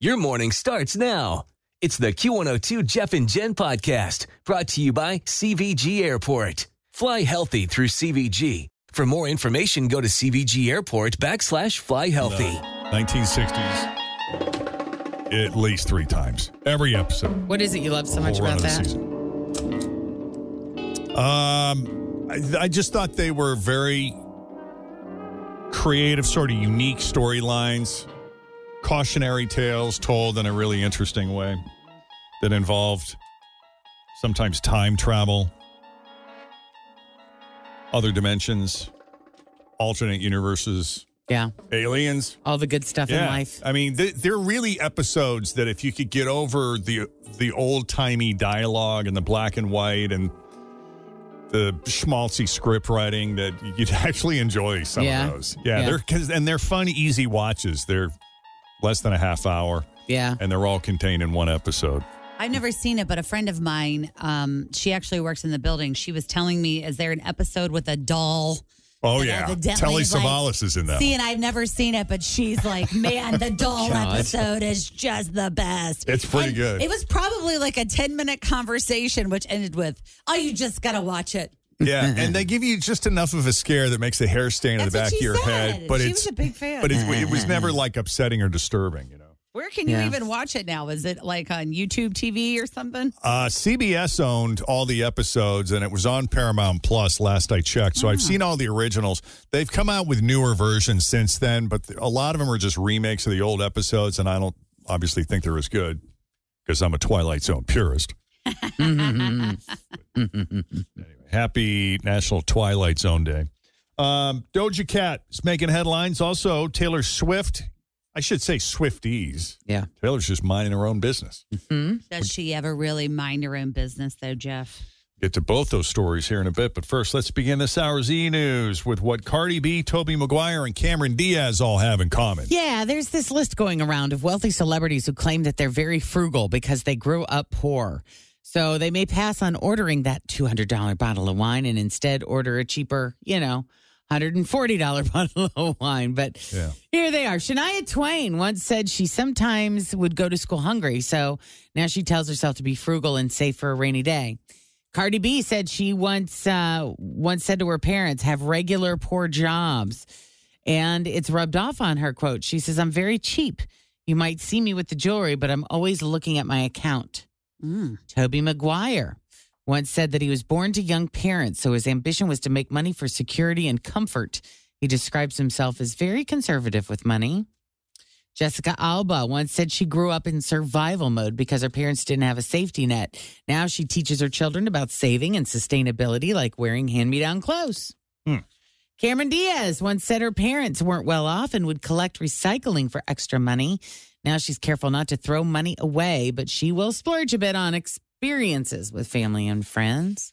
Your morning starts now. It's the Q102 Jeff and Jen podcast brought to you by CVG Airport. Fly healthy through CVG. For more information, go to CVG Airport backslash fly healthy. 1960s. At least three times. Every episode. What is it you love so much whole run about of the that? season. Um, I, I just thought they were very creative, sort of unique storylines, cautionary tales told in a really interesting way that involved sometimes time travel, other dimensions, alternate universes, Yeah. aliens. All the good stuff in life. I mean, th- they're really episodes that if you could get over the the old timey dialogue and the black and white and the schmaltzy script writing, that you'd actually enjoy some Yeah. of those. Yeah, Yeah. they're cause, and they're fun, easy watches. They're less than a half hour, Yeah. and they're all contained in one episode. I've never seen it, but a friend of mine, um, she actually works in the building. She was telling me, is there an episode with a doll? Oh You know, yeah, the de- Telly like- Savalas is in that. See, one. and I've never seen it, but she's like, man, the doll episode is just the best. It's pretty And good. It was probably like a 10 minute conversation, which ended with, oh, you just got to watch it. Yeah, and they give you just enough of a scare that makes the hair stand in the back of your said. head. But She it's was a big fan. But it's, it was never like upsetting or disturbing. You know. Where can you Yeah. even watch it now? Is it like on YouTube TV or something? Uh, CBS owned all the episodes, and it was on Paramount Plus last I checked. So I've seen all the originals. They've come out with newer versions since then, but a lot of them are just remakes of the old episodes, and I don't obviously think they're as good because I'm a Twilight Zone purist. Anyway, happy National Twilight Zone Day. Um, Doja Cat is making headlines. Also, Taylor Swift. I should say Swifties. Yeah. Taylor's just minding her own business. Does she ever really mind her own business, though, Jeff? Get to both those stories here in a bit, but first, let's begin this hour's e news with what Cardi B, Tobey Maguire, and Cameron Diaz all have in common. Yeah, there's this list going around of wealthy celebrities who claim that they're very frugal because they grew up poor. So they may pass on ordering that $200 bottle of wine and instead order a cheaper, you know, $140 bottle of wine. But Yeah. here they are. Shania Twain once said she sometimes would go to school hungry. So now she tells herself to be frugal and save for a rainy day. Cardi B said she once uh, once said to her parents, "Have regular poor jobs," and it's rubbed off on her. Quote: She says, "I'm very cheap. You might see me with the jewelry, but I'm always looking at my account." Tobey Maguire once said that he was born to young parents, so his ambition was to make money for security and comfort. He describes himself as very conservative with money. Jessica Alba once said she grew up in survival mode because her parents didn't have a safety net. Now she teaches her children about saving and sustainability, like wearing hand me down clothes. Hmm. Cameron Diaz once said her parents weren't well off and would collect recycling for extra money. Now she's careful not to throw money away, but she will splurge a bit on experiences with family and friends.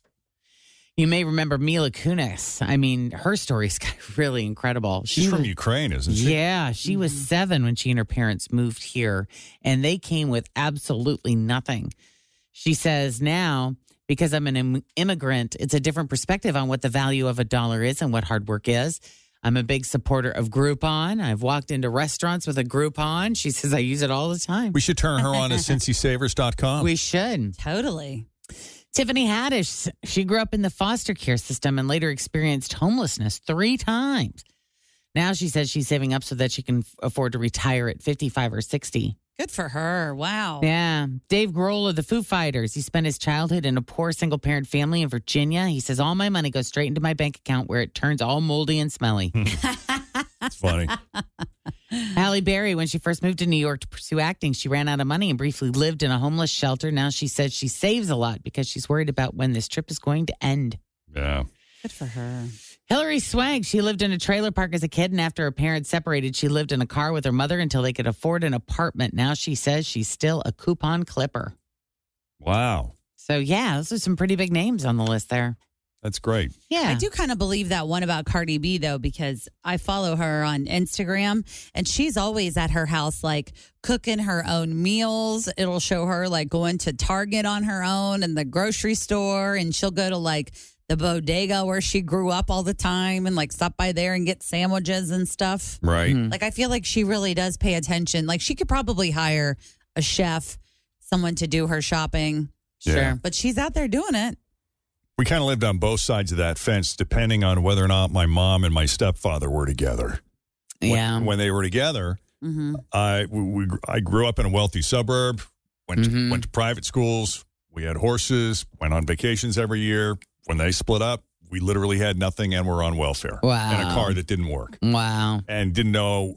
You may remember Mila Kunis. I mean, her story's really incredible. She's She from was- Ukraine, isn't she? yeah, she was mm-hmm. seven when she and her parents moved here, and they came with absolutely nothing. She says now, because I'm an Im- immigrant, it's a different perspective on what the value of a dollar is and what hard work is. I'm a big supporter of Groupon. I've walked into restaurants with a Groupon. She says I use it all the time. We should turn her on to CincySavers.com. We should. Totally. Tiffany Haddish, she grew up in the foster care system and later experienced homelessness three times. Now she says she's saving up so that she can afford to retire at 55 or 60. Good for her. Wow. Yeah. Dave Grohl of the Foo Fighters. He spent his childhood in a poor single parent family in Virginia. He says, All my money goes straight into my bank account where it turns all moldy and smelly. Hmm. It's funny. Halle Berry, when she first moved to New York to pursue acting, she ran out of money and briefly lived in a homeless shelter. Now she says she saves a lot because she's worried about when this trip is going to end. Yeah. Good for her. Hilary Swank, she lived in a trailer park as a kid, and after her parents separated, she lived in a car with her mother until they could afford an apartment. Now she says she's still a coupon clipper. Wow. So, yeah, those are some pretty big names on the list there. That's great. Yeah. I do kind of believe that one about Cardi B though, because I follow her on Instagram and she's always at her house, like cooking her own meals. It'll show her like going to Target on her own and the grocery store, and she'll go to like the bodega where she grew up all the time and like stop by there and get sandwiches and stuff. Right. Mhm. Like I feel like she really does pay attention. Like she could probably hire a chef, someone to do her shopping, Yeah. Sure. but she's out there doing it. We kind of lived on both sides of that fence, depending on whether or not my mom and my stepfather were together. When- Yeah. When, they were together, hmm I we, we, I grew up in a wealthy suburb. Went to, Mhm. went to private schools. We had horses. Went on vacations every year. When they split up, we literally had nothing and were on welfare. Wow. And a car that didn't work, Wow. and didn't know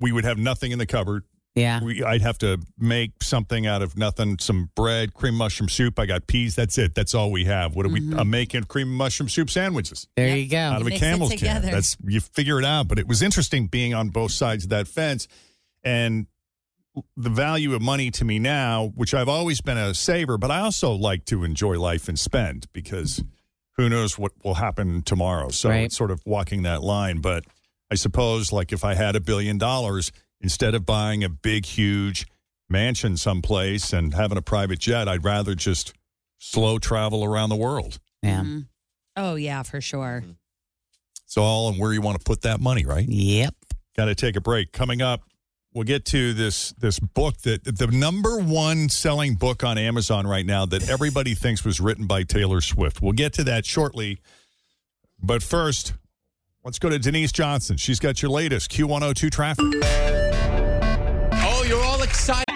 we would have nothing in the cupboard. Yeah. We, I'd have to make something out of nothing, some bread, cream mushroom soup. I got peas. That's it. That's all we have. What are we? Mm-hmm. I'm making cream mushroom soup sandwiches There Yep. you go. out of a Mix it camel's can. That's you figure it out. But it was interesting being on both sides of that fence, and the value of money to me now, which I've always been a saver, but I also like to enjoy life and spend because who knows what will happen tomorrow. So Right. it's sort of walking that line. But I suppose, like if I had a billion dollars, instead of buying a big, huge mansion someplace and having a private jet, I'd rather just slow travel around the world. Yeah. Mhm. Oh yeah, for sure. It's all on where you want to put that money, right? Yep. Got to take a break. Coming up, we'll get to this this book that the number one selling book on Amazon right now that everybody thinks was written by Taylor Swift. We'll get to that shortly. But first, let's go to Denise Johnson. She's got your latest Q102 traffic. Oh, you're all excited.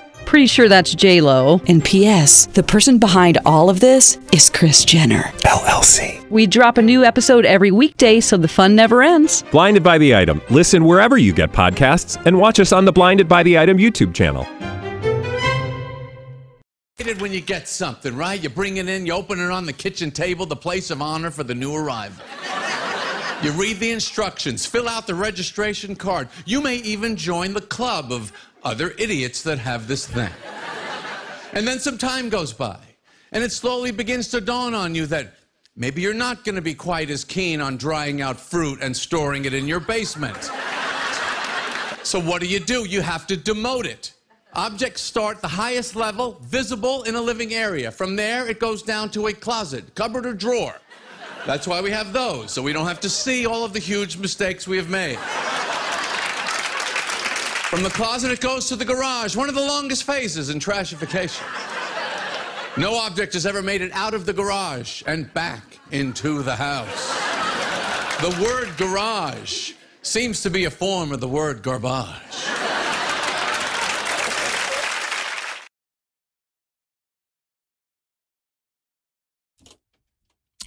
Pretty sure that's J Lo. And P.S. The person behind all of this is Kris Jenner. LLC. We drop a new episode every weekday, so the fun never ends. Blinded by the item. Listen wherever you get podcasts, and watch us on the Blinded by the Item YouTube channel. When you get something, right? You bring it in, you open it on the kitchen table, the place of honor for the new arrival. You read the instructions, fill out the registration card. You may even join the club of other idiots that have this thing. And then some time goes by, and it slowly begins to dawn on you that maybe you're not going to be quite as keen on drying out fruit and storing it in your basement. So what do you do? You have to demote it. Objects start the highest level, visible in a living area. From there, it goes down to a closet, cupboard, or drawer. That's why we have those, so we don't have to see all of the huge mistakes we have made. From the closet, it goes to the garage, one of the longest phases in trashification. No object has ever made it out of the garage and back into the house. The word garage seems to be a form of the word garbage.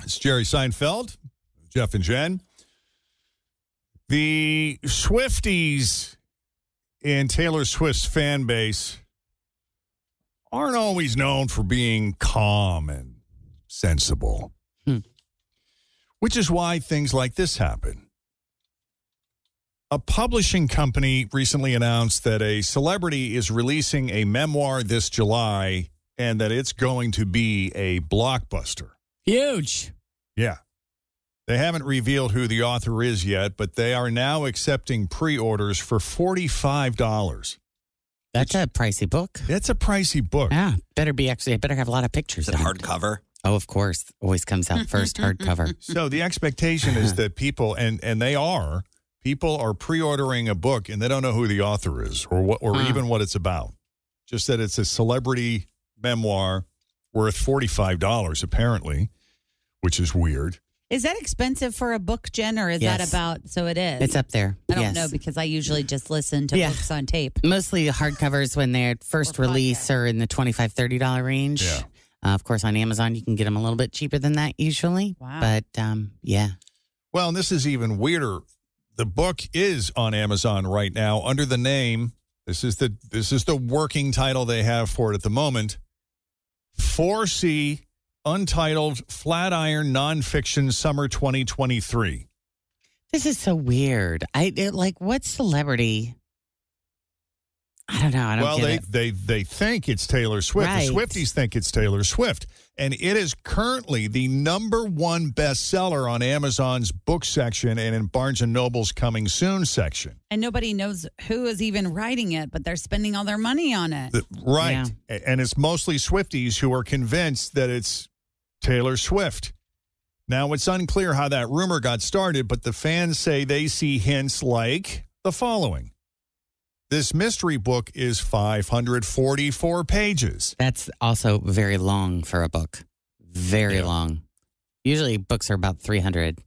It's Jerry Seinfeld, Jeff and Jen. The Swifties in Taylor Swift's fan base aren't always known for being calm and sensible, Hmm. which is why things like this happen. A publishing company recently announced that a celebrity is releasing a memoir this July and that it's going to be a blockbuster. Huge. Yeah. They haven't revealed who the author is yet, but they are now accepting pre orders for $45. That's a pricey book. That's a pricey book. Yeah. Better be actually, it better have a lot of pictures. Is it hardcover? Oh, of course. Always comes out first hardcover. So the expectation is that people, and, and they are, people are pre ordering a book and they don't know who the author is or, what, or Huh. even what it's about. Just that it's a celebrity memoir worth $45, apparently, which is weird. Is that expensive for a book, Jen, or is that about? So it is. It's up there. I don't yes. know because I usually just listen to Yeah. books on tape. Mostly hardcovers when they're first Or release are in the $25, $30 range. Yeah. Uh, of course, on Amazon, you can get them a little bit cheaper than that usually. Wow. But um, yeah. Well, and this is even weirder. The book is on Amazon right now under the name. This is the this is the working title they have for it at the moment. 4C Untitled Flatiron Nonfiction Summer 2023. This is so weird. I it, like what celebrity? I don't know. I don't well, get they, it. they they think it's Taylor Swift. Right. The Swifties think it's Taylor Swift, and it is currently the number one bestseller on Amazon's book section and in Barnes and Noble's coming soon section. And nobody knows who is even writing it, but they're spending all their money on it. The- right. A- And it's mostly Swifties who are convinced that it's Taylor Swift. Now, it's unclear how that rumor got started, but the fans say they see hints like the following This mystery book is 544 pages. That's also very long for a book. Very Yeah. long. Usually books are about 300.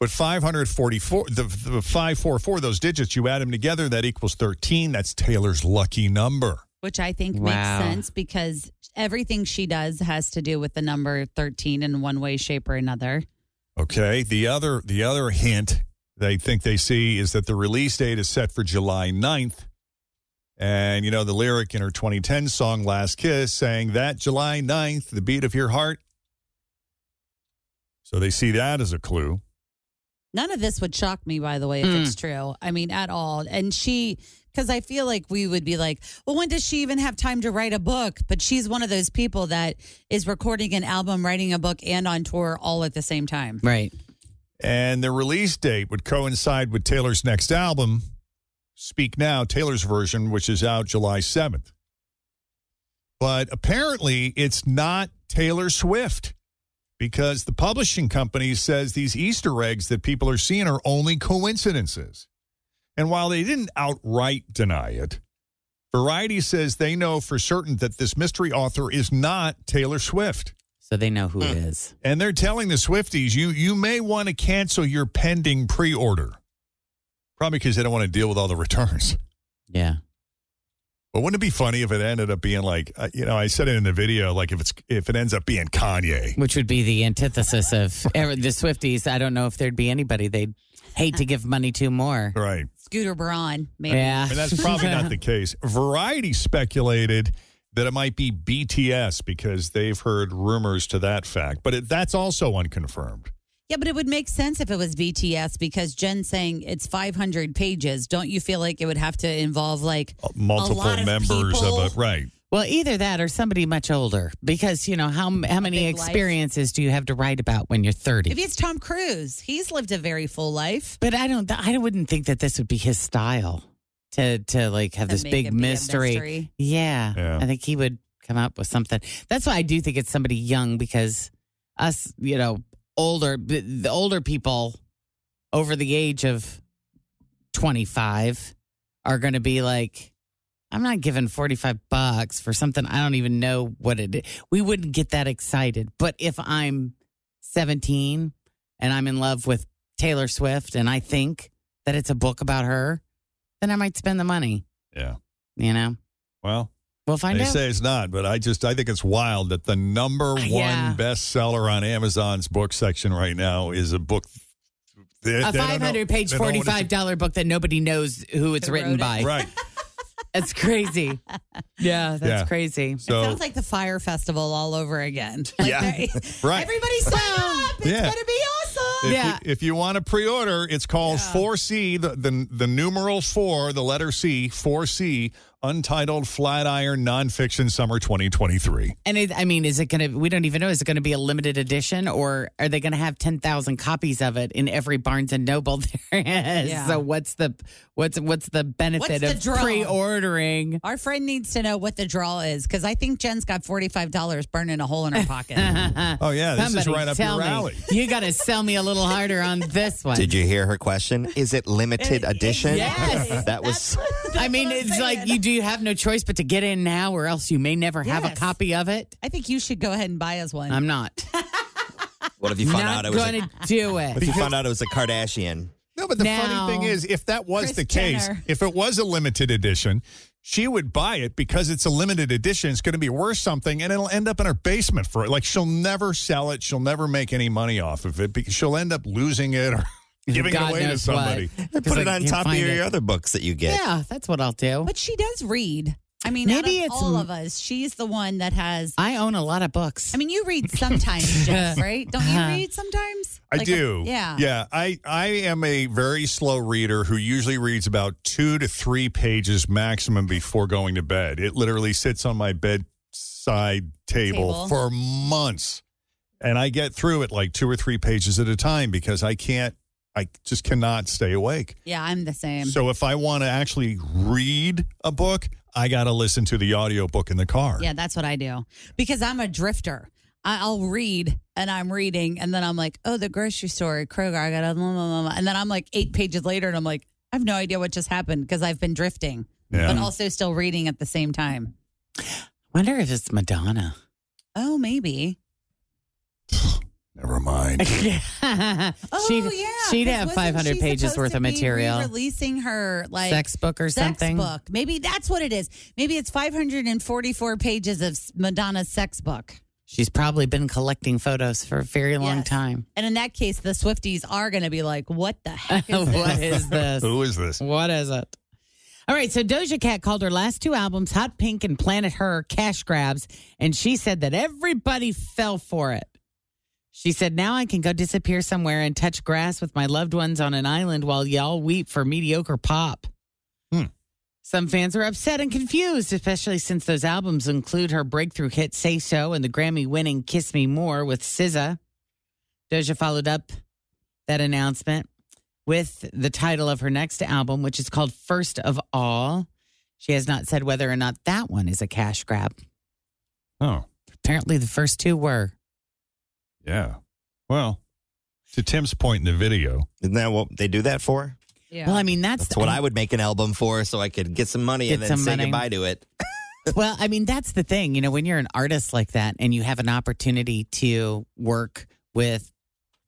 But 544, the, the 544, those digits, you add them together, that equals 13. That's Taylor's lucky number. Which I think Wow. makes sense because everything she does has to do with the number 13 in one way, shape, or another. Okay. The other the other hint they think they see is that the release date is set for July 9th. And you know the lyric in her 2010 song Last Kiss saying that July 9th, the beat of your heart. So they see that as a clue. None of this would shock me, by the way, if Mm. it's true. I mean, at all. And she, because I feel like we would be like, well, when does she even have time to write a book? But she's one of those people that is recording an album, writing a book, and on tour all at the same time. Right. And the release date would coincide with Taylor's next album, Speak Now, Taylor's version, which is out July 7th. But apparently, it's not Taylor Swift because the publishing company says these Easter eggs that people are seeing are only coincidences. And while they didn't outright deny it, Variety says they know for certain that this mystery author is not Taylor Swift. So they know who Hmm. it is. And they're telling the Swifties, you you may want to cancel your pending pre-order. Probably because they don't want to deal with all the returns. Yeah. But wouldn't it be funny if it ended up being like, uh, you know, I said it in the video, like if it's if it ends up being Kanye, Which would be the antithesis of the Swifties. I don't know if there'd be anybody they'd hate to give money to more. right? Scooter Braun, maybe. Yeah. And that's probably not the case. Variety speculated that it might be BTS because they've heard rumors to that fact, but it, that's also unconfirmed. Yeah, but it would make sense if it was BTS because Jen saying it's 500 pages. Don't you feel like it would have to involve like Uh, Multiple lot of members people. of a right. Well, either that or somebody much older, because you know how how many big life. experiences do you have to write about when you're thirty? If it's Tom Cruise. He's lived a very full life. But I don't. I wouldn't think that this would be his style to to like have To this make big be a mystery. mystery. Yeah, Yeah. I think he would come up with something. That's why I do think it's somebody young because us, you know, older the the older people over the age of twenty five are going to be like. I'm not giving 45 bucks for something I don't even know what it is. We wouldn't get that excited. But if I'm 17 and I'm in love with Taylor Swift and I think that it's a book about her, then I might spend the money. Yeah. You know, Well, we'll find they out. say it's not, but I just I think it's wild that the number uh, one Yeah. bestseller on Amazon's book section right now is a book. They, a they don't know- 500 page, they don't know what it's- $45 book that nobody knows who it's Who written it. by. Right. That's crazy. yeah, that's Yeah. crazy. So Sounds like the Fire Festival all over again. Like Yeah. they- Right. Everybody sign up. It's Yeah. going to be awesome. If, Yeah. you, if you want to pre-order, it's called 4C, the, the the numeral four, the letter C, 4C, Untitled Flatiron Nonfiction Summer 2023. And it, I mean, is it going to, we don't even know, is it going to be a limited edition or are they going to have 10,000 copies of it in every Barnes and Noble there is? Yeah. So what's the, what's, what's the benefit What's the of pre-ordering? Our friend needs to know what the draw is because I think Jen's got $45 burning a hole in her pocket. Oh yeah, this is right up tell your me. alley. You got to sell me a little harder on this one. Did you hear her question? Is it limited edition? Yes. that was. I mean, it's like you do have no choice but to get in now, or else you may never have a Yes. copy of it. I think you should go ahead and buy us one. I'm not. What if you found Not out it was going to do what it. if you found out it was a Kardashian? No, but the Now- funny thing is, if that was Kris the case, Jenner. if it was a limited edition, she would buy it because it's a limited edition. It's going to be worth something, and it'll end up in her basement for it. Like she'll never sell it. She'll never make any money off of it because she'll end up losing it or giving God it away to knows what. Put I it on can't top of find your, it. other books that you get. Yeah, that's what I'll do. But she does read. I mean, Maybe out of it's all m- of us, she's the one that has. I own a lot of books. I mean, you read sometimes, Jeff, right? Don't you uh-huh. read sometimes? I Like, do. yeah. Yeah. I, I am a very slow reader who usually reads about two to three pages maximum before going to bed. It literally sits on my bedside table, Table. for months. And I get through it like two or three pages at a time because I can't, I just cannot stay awake. Yeah, I'm the same. So if I want to actually read a book, I got to listen to the audiobook in the car. Yeah, that's what I do because I'm a drifter. I- I'll read and I'm reading, and then I'm like, oh, the grocery store, Kroger, I got to, blah, blah, blah. and then I'm like eight pages later, and I'm like, I have no idea what just happened because I've been drifting, Yeah. but also still reading at the same time. Wonder if it's Madonna. Oh, maybe. Never mind. Oh, she'd, yeah. she'd 'cause have 500 pages worth to of be material. Releasing her like Sex book or sex something. book. Maybe that's what it is. Maybe it's 544 pages of Madonna's sex book. She's probably been collecting photos for a very long Yes. time. And in that case, the Swifties are going to be like, "What the heck is what is this? Who is this? What is it? All right, so Doja Cat called her last two albums Hot Pink and Planet Her cash grabs, and she said that everybody fell for it. She said, Now I can go disappear somewhere and touch grass with my loved ones on an island while y'all weep for mediocre pop. Hmm. Some fans are upset and confused, especially since those albums include her breakthrough hit Say So and the Grammy winning Kiss Me More with SZA. Doja followed up that announcement with the title of her next album, which is called First of All. She has not said whether or not that one is a cash grab. Oh, Apparently, the first two were. Yeah. Well, to Tim's point in the video, Isn't that what they do that for? Yeah. Well, I mean, that's, That's what I would make an album for, so I could get some money Get and then some say money. goodbye to it. Well, I mean, that's the thing. You know, when you're an artist like that and you have an opportunity to work with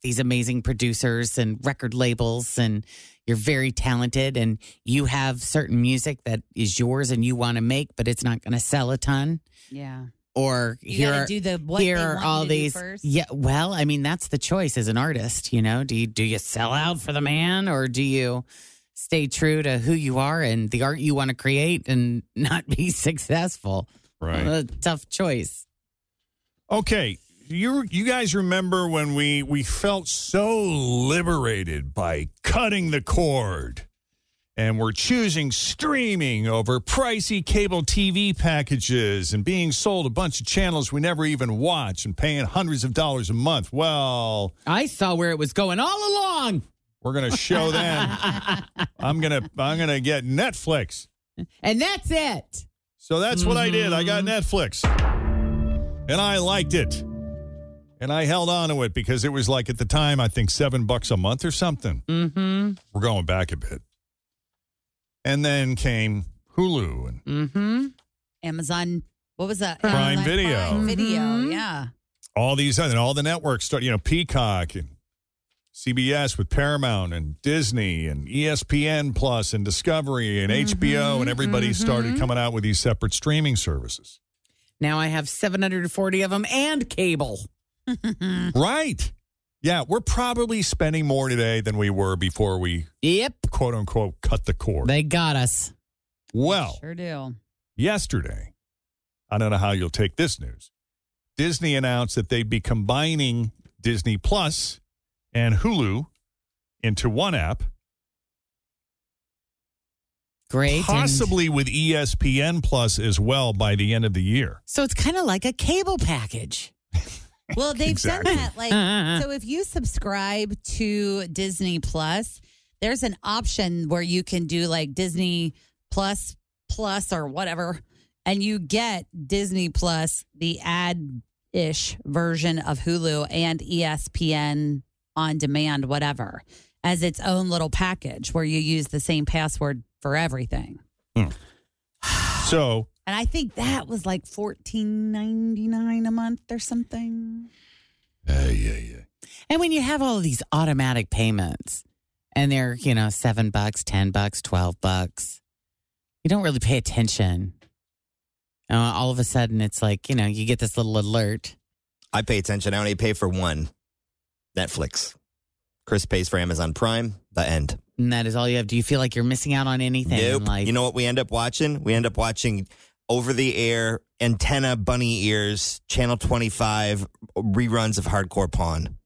these amazing producers and record labels, and you're very talented, and you have certain music that is yours and you want to make, but it's not going to sell a ton. yeah. Or You here are, do the what here are all you to do these. first. Yeah, well, I mean, that's the choice as an artist. You know, do you do you sell out for the man, or do you stay true to who you are and the art you want to create and not be successful? right? A tough choice. Okay, you you guys remember when we we felt so liberated by cutting the cord, and we're choosing streaming over pricey cable TV packages and being sold a bunch of channels we never even watch and paying hundreds of dollars a month. Well, I saw where it was going all along. we're gonna show them. I'm gonna I'm gonna get Netflix. And that's it. So that's what I did. I got Netflix. And I liked it. And I held on to it because it was like at the time, I think seven bucks a month or something. Mm-hmm. We're going back a bit. And then came Hulu and Mm-hmm. Amazon. What was that? Prime Amazon Video. Prime Video. Mhm. Yeah. all these other, all the networks start, you know, Peacock and CBS with Paramount and Disney and ESPN Plus and Discovery and HBO and everybody started coming out with these separate streaming services. Now I have 740 of them and cable. Right. Yeah, we're probably spending more today than we were before we Yep. quote unquote cut the cord. They got us. well, Sure do. yesterday, I don't know how you'll take this news. Disney announced that they'd be combining Disney Plus and Hulu into one app, Great. and- possibly with ESPN Plus as well by the end of the year. so it's kind of like a cable package. Well, they've Exactly. done that. Like, so if you subscribe to Disney Plus, there's an option where you can do like Disney Plus Plus or whatever, and you get Disney Plus, the ad ish version of Hulu and ESPN on demand, whatever, as its own little package where you use the same password for everything. Hmm. So And I think that was like fourteen ninety nine a month or something. Uh, yeah, yeah. And when you have all of these automatic payments and they're, you know, seven bucks, 10 bucks, 12 bucks, you don't really pay attention. Uh, all of a sudden, it's like, you know, you get this little alert. I pay attention. I only pay for one Netflix. Chris pays for Amazon Prime. The end. And that is all you have. Do you feel like you're missing out on anything Nope. life? You know what we end up watching? We end up watching over the air antenna bunny ears, channel 25 reruns of Hardcore Pawn.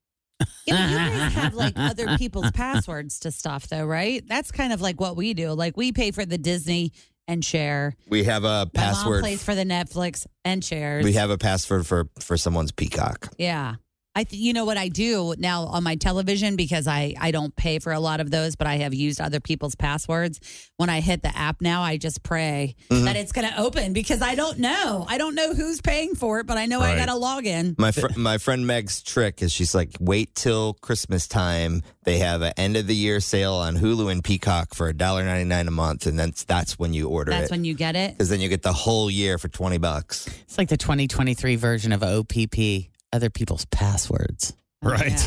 You, know, you guys have like other people's passwords to stuff, though, right? That's kind of like what we do. Like we pay for the Disney and share. We have a My mom password. plays for the Netflix and shares. We have a password for for someone's peacock. Yeah. I th- you know what I do now on my television because I I don't pay for a lot of those, but I have used other people's passwords. When I hit the app now, I just pray Mhm. that it's going to open because I don't know. I don't know who's paying for it, but I know I got to log in. My fr- my friend Meg's trick is she's like, wait till Christmas time. They have an end of the year sale on Hulu and Peacock for $1.99 a month, and that's that's when you order That's it. when you get it. Because then you get the whole year for 20 bucks. It's like the 2023 version of OPP, other people's passwords. Right.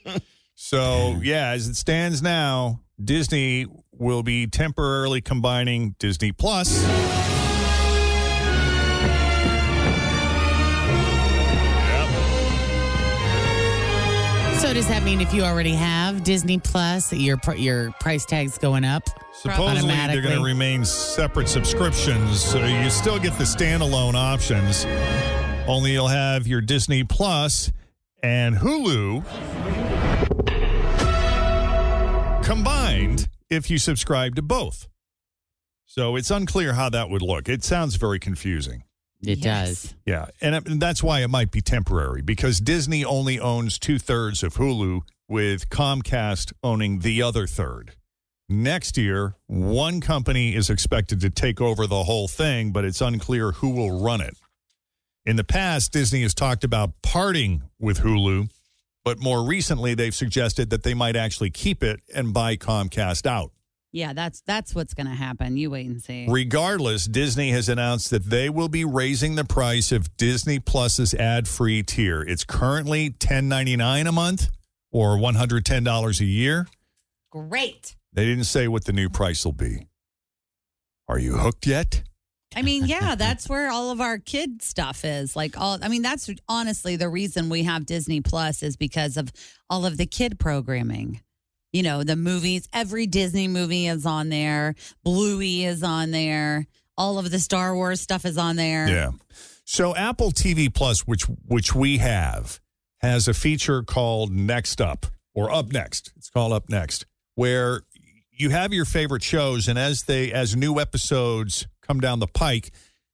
so, yeah, as it stands now, Disney will be temporarily combining Disney Plus. So does that mean if you already have Disney Plus, your your price tag's going up? Supposedly, they're going to remain separate subscriptions. So you still get the standalone options, only you'll have your Disney Plus and Hulu combined if you subscribe to both. So it's unclear how that would look. It sounds very confusing. It does. Yeah, and it- and that's why it might be temporary because Disney only owns two thirds of Hulu, with Comcast owning the other third. Next year, one company is expected to take over the whole thing, but it's unclear who will run it. In the past, Disney has talked about parting with Hulu, but more recently, they've suggested that they might actually keep it and buy Comcast out. Yeah, that's that's what's going to happen. You wait and see. Regardless, Disney has announced that they will be raising the price of Disney Plus's ad-free tier. It's currently $10.99 a month or $110 a year. Great. They didn't say what the new price will be. Are you hooked yet? I mean, yeah, that's where all of our kid stuff is. Like all I mean, that's honestly the reason we have Disney Plus is because of all of the kid programming. You know, the movies, every Disney movie is on there. Bluey is on there. All of the Star Wars stuff is on there. Yeah. So Apple TV Plus, which which we have, has a feature called Next Up or Up Next. It's called Up Next, where you have your favorite shows, and as they as new episodes come down the pike,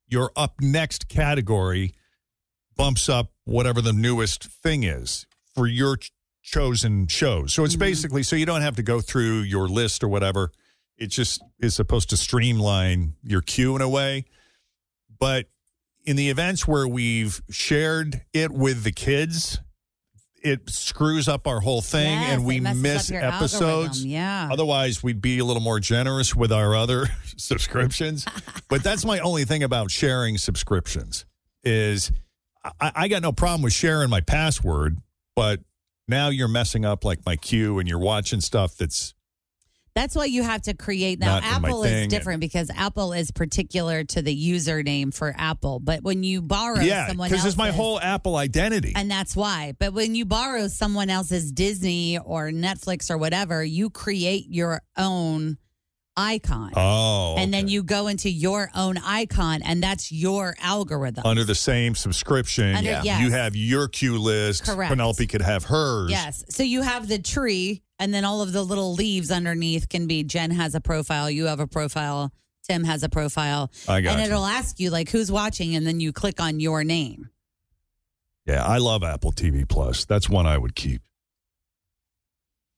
your Up Next category bumps up whatever the newest thing is for your ch- chosen shows. So it's mm-hmm. basically so you don't have to go through your list or whatever. It just is supposed to streamline your queue in a way. But in the events where we've shared it with the kids, it screws up our whole thing Yes, and we miss episodes. algorithm, yeah. Otherwise, we'd be a little more generous with our other subscriptions. but that's my only thing about sharing subscriptions is I, I got no problem with sharing my password, but now you're messing up like my queue and you're watching stuff that's That's why you have to create now. Not Apple is different because Apple is particular to the username for Apple. But when you borrow yeah, someone because it's my whole Apple identity. And that's why. But when you borrow someone else's Disney or Netflix or whatever, you create your own icon. oh, And then you go into your own icon, and that's your algorithm. under the same subscription, Under- Yeah. yes. you have your queue list. Correct. Penelope could have hers. Yes. So you have the tree, and then all of the little leaves underneath can be Jen has a profile, you have a profile, Tim has a profile. I got And you. it'll ask you, like, who's watching, and then you click on your name. Yeah, I love Apple TV Plus. That's one I would keep.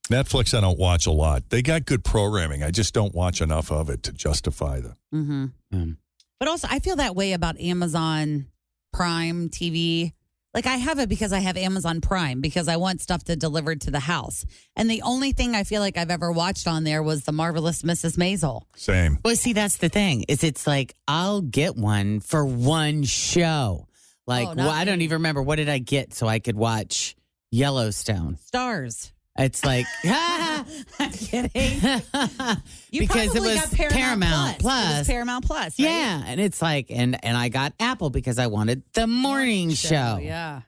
Netflix, I don't watch a lot. They got good programming. I just don't watch enough of it to justify the. Mm-hmm. Mm. But also, I feel that way about Amazon Prime TV. Like, I have it because I have Amazon Prime because I want stuff to delivered to the house. And the only thing I feel like I've ever watched on there was The Marvelous Mrs. Maisel. Same. Well, see, that's the thing. Is it's like I'll get one for one show. Like, Oh, well, I don't even remember what did I get so I could watch Yellowstone. Stars. It's like I'm kidding. You because it probably was got Paramount, Paramount Plus. It was Plus. Paramount Plus. Right? yeah, and it's like and and I got Apple because I wanted the morning show. Yeah.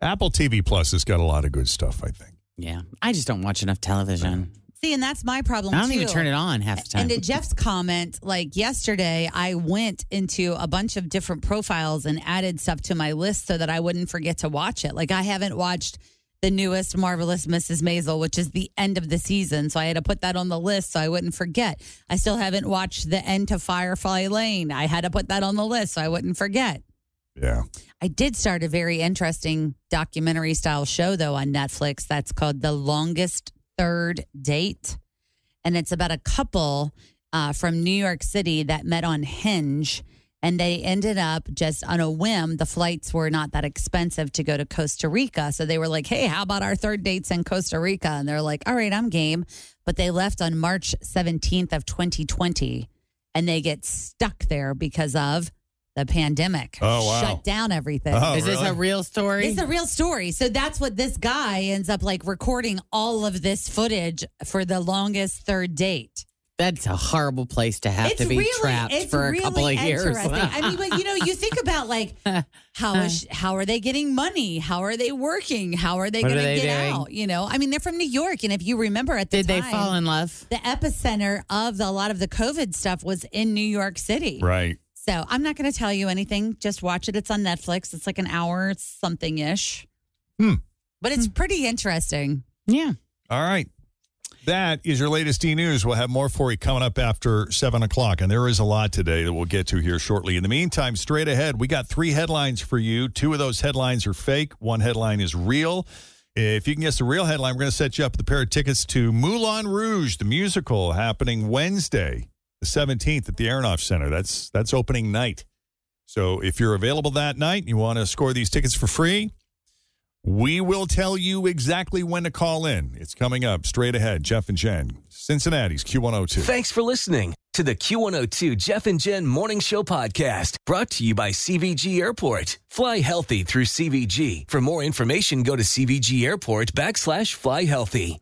Apple TV Plus has got a lot of good stuff, I think. Yeah, I just don't watch enough television. See, and that's my problem. I don't too. even turn it on half the time. And to Jeff's comment, like yesterday, I went into a bunch of different profiles and added stuff to my list so that I wouldn't forget to watch it. Like I haven't watched the newest Marvelous Mrs. Maisel, which is the end of the season. So I had to put that on the list so I wouldn't forget. I still haven't watched the end to Firefly Lane. I had to put that on the list so I wouldn't forget. Yeah. I did start a very interesting documentary style show though on Netflix that's called The Longest Third Date. And it's about a couple uh, from New York City that met on Hinge and they ended up just on a whim. The flights were not that expensive to go to Costa Rica. So they were like, hey, how about our third dates in Costa Rica? And they're like, all right, I'm game. But they left on March 17th of 2020 and they get stuck there because of the pandemic. Oh, wow. Shut down everything. Oh, Is this a real story? It's a real story. So that's what this guy ends up like recording all of this footage for the longest third date. That's a horrible place to have it's to be really, trapped it's for a really couple of years. I mean, but you know, you think about like how is how are they getting money? How are they working? How are they going to get doing? out? You know, I mean, they're from New York, and if you remember at the time, Did they fall in love? the epicenter of the, a lot of the COVID stuff was in New York City. Right. So I'm not going to tell you anything. Just watch it. It's on Netflix. It's like an hour something ish. Hmm. But it's pretty interesting. Yeah. All right. That is your latest e news. We'll have more for you coming up after 7 o'clock. And there is a lot today that we'll get to here shortly. In the meantime, straight ahead, we got three headlines for you. Two of those headlines are fake, one headline is real. If you can guess the real headline, we're going to set you up with a pair of tickets to Moulin Rouge, the musical, happening Wednesday, the 17th at the Aronoff Center. That's that's opening night. So if you're available that night and you want to score these tickets for free, we will tell you exactly when to call in. It's coming up straight ahead. Jeff and Jen, Cincinnati's Q102. Thanks for listening to the Q102 Jeff and Jen Morning Show podcast brought to you by CVG Airport. Fly healthy through CVG. For more information, go to CVG Airport backslash fly healthy.